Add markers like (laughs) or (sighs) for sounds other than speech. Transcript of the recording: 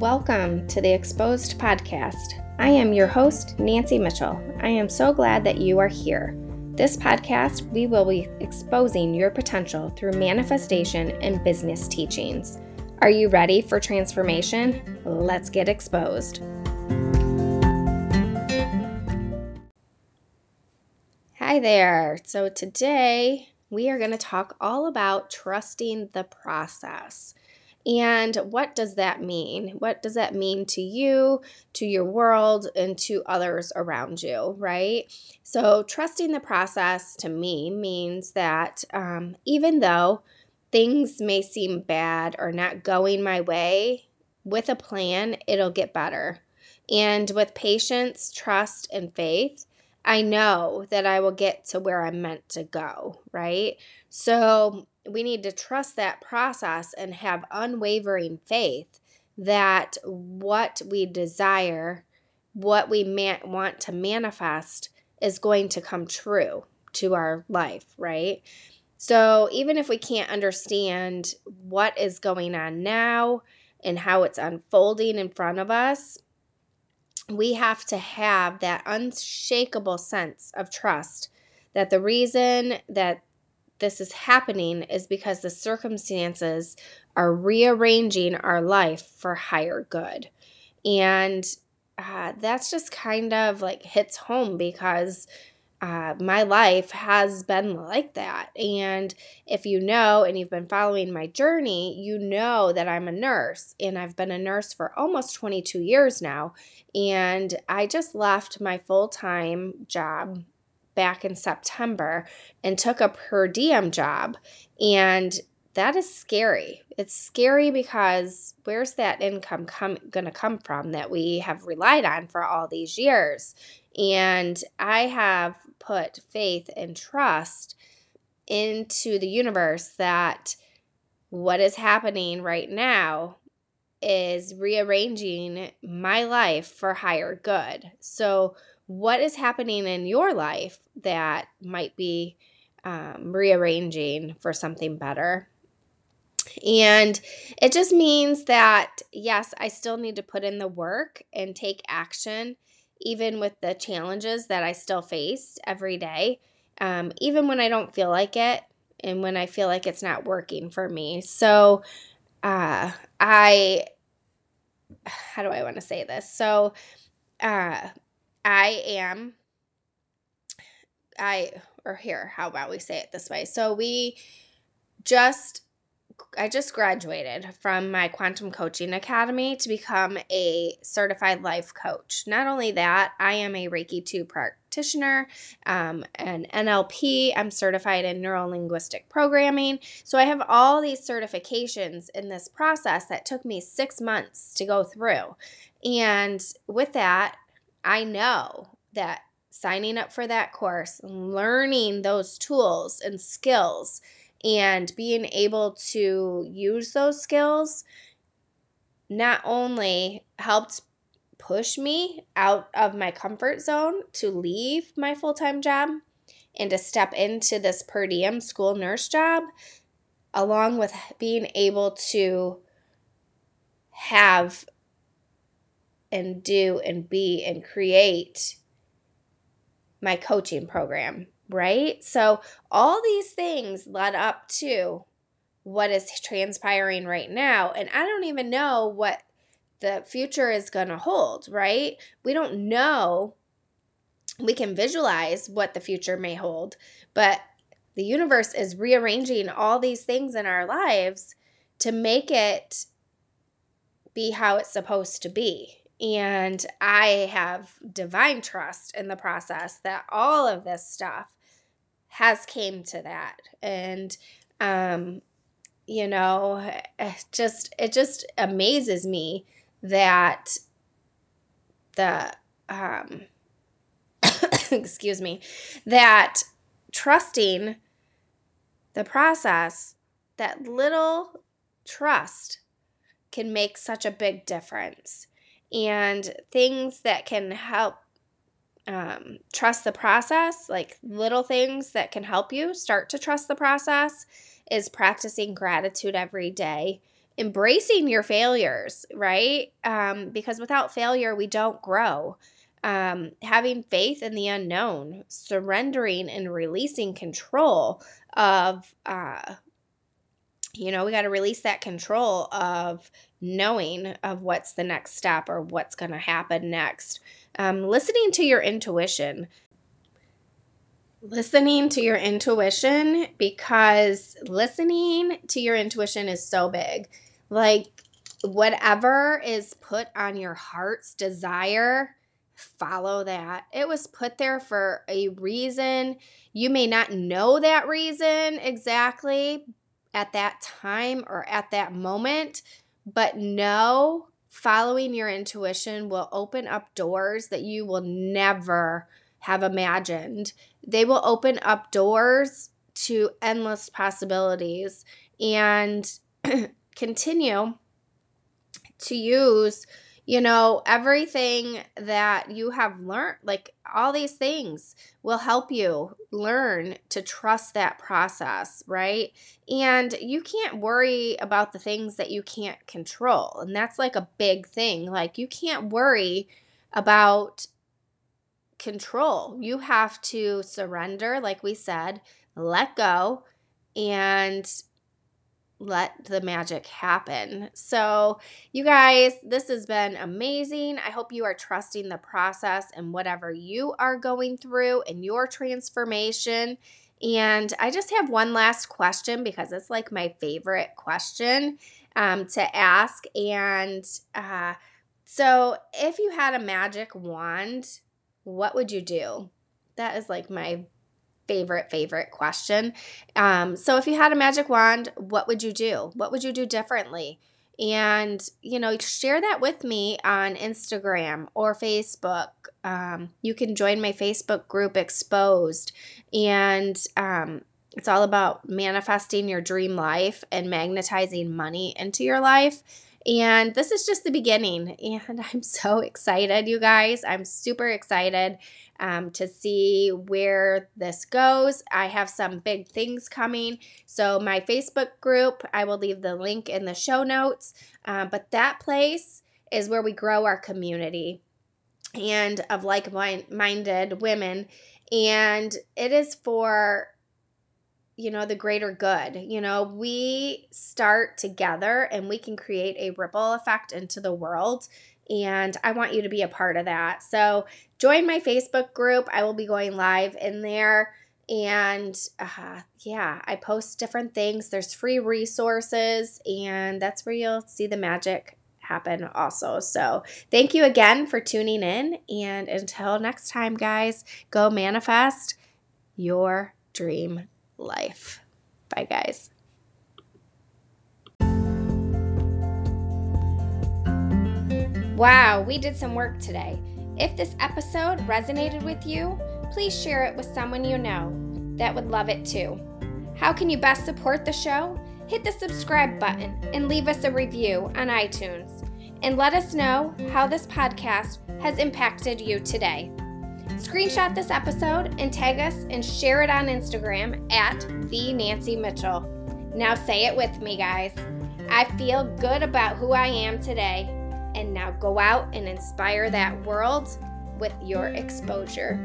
Welcome to the Exposed Podcast. I am your host, Nancy Mitchell. I am so glad that you are here. This podcast, we will be exposing your potential through manifestation and business teachings. Are you ready for transformation? Let's get exposed. Hi there. So, today we are going to talk all about trusting the process. And what does that mean? What does that mean to you, to your world, and to others around you, right? So, trusting the process to me means that um, even though things may seem bad or not going my way, with a plan, it'll get better. And with patience, trust, and faith, I know that I will get to where I'm meant to go, right? So, we need to trust that process and have unwavering faith that what we desire, what we man- want to manifest, is going to come true to our life, right? So even if we can't understand what is going on now and how it's unfolding in front of us, we have to have that unshakable sense of trust that the reason that this is happening is because the circumstances are rearranging our life for higher good. And uh, that's just kind of like hits home because uh, my life has been like that. And if you know and you've been following my journey, you know that I'm a nurse and I've been a nurse for almost 22 years now. And I just left my full time job back in September and took a per diem job. And that is scary. It's scary because where's that income come going to come from that we have relied on for all these years? And I have put faith and trust into the universe that what is happening right now is rearranging my life for higher good. So what is happening in your life that might be um, rearranging for something better. And it just means that, yes, I still need to put in the work and take action, even with the challenges that I still face every day, um, even when I don't feel like it and when I feel like it's not working for me. So, uh, I, (sighs) how do I want to say this? So, uh, I am I or here, how about we say it this way? So we just I just graduated from my quantum coaching academy to become a certified life coach. Not only that, I am a Reiki 2 practitioner, um, an NLP, I'm certified in neuro linguistic programming. So I have all these certifications in this process that took me six months to go through. And with that, I know that signing up for that course, learning those tools and skills, and being able to use those skills not only helped push me out of my comfort zone to leave my full time job and to step into this per diem school nurse job, along with being able to have and do and be and create my coaching program, right? So, all these things led up to what is transpiring right now. And I don't even know what the future is going to hold, right? We don't know. We can visualize what the future may hold, but the universe is rearranging all these things in our lives to make it be how it's supposed to be. And I have divine trust in the process that all of this stuff has came to that. And um you know, just it just amazes me that the um (coughs) excuse me, that trusting the process, that little trust can make such a big difference and things that can help um, trust the process, like little things that can help you start to trust the process, is practicing gratitude every day embracing your failures, right? Um, because without failure, we don't grow. Um, having faith in the unknown, surrendering and releasing control of, uh, you know, we got to release that control of knowing of what's the next step or what's going to happen next. Um, listening to your intuition. Listening to your intuition because listening to your intuition is so big. Like, whatever is put on your heart's desire, follow that. It was put there for a reason. You may not know that reason exactly at that time or at that moment, but know following your intuition will open up doors that you will never have imagined. They will open up doors to endless possibilities and (clears throat) continue to use you know, everything that you have learned, like all these things will help you learn to trust that process, right? And you can't worry about the things that you can't control. And that's like a big thing. Like, you can't worry about control. You have to surrender, like we said, let go, and let the magic happen. So, you guys, this has been amazing. I hope you are trusting the process and whatever you are going through in your transformation. And I just have one last question because it's like my favorite question um, to ask. And uh, so, if you had a magic wand, what would you do? That is like my favorite, favorite question. Um, so, if you had a magic wand, what would you do? What would you do differently? And, you know, share that with me on Instagram or Facebook. Um, you can join my Facebook group, Exposed. And um, it's all about manifesting your dream life and magnetizing money into your life. And this is just the beginning. And (laughs) I'm so excited, you guys. I'm super excited um, to see where this goes. I have some big things coming. So, my Facebook group, I will leave the link in the show notes. Uh, but that place is where we grow our community and of like minded women. And it is for you know, the greater good. You know, we start together and we can create a ripple effect into the world. And I want you to be a part of that. So join my Facebook group. I will be going live in there. And uh, yeah, I post different things. There's free resources, and that's where you'll see the magic happen also. So, thank you again for tuning in. And until next time, guys, go manifest your dream life. Bye, guys. Wow, we did some work today. If this episode resonated with you, please share it with someone you know that would love it too. How can you best support the show? Hit the subscribe button and leave us a review on iTunes. And let us know how this podcast has impacted you today. Screenshot this episode and tag us and share it on Instagram at the Nancy Mitchell. Now say it with me, guys. I feel good about who I am today. And now go out and inspire that world with your exposure.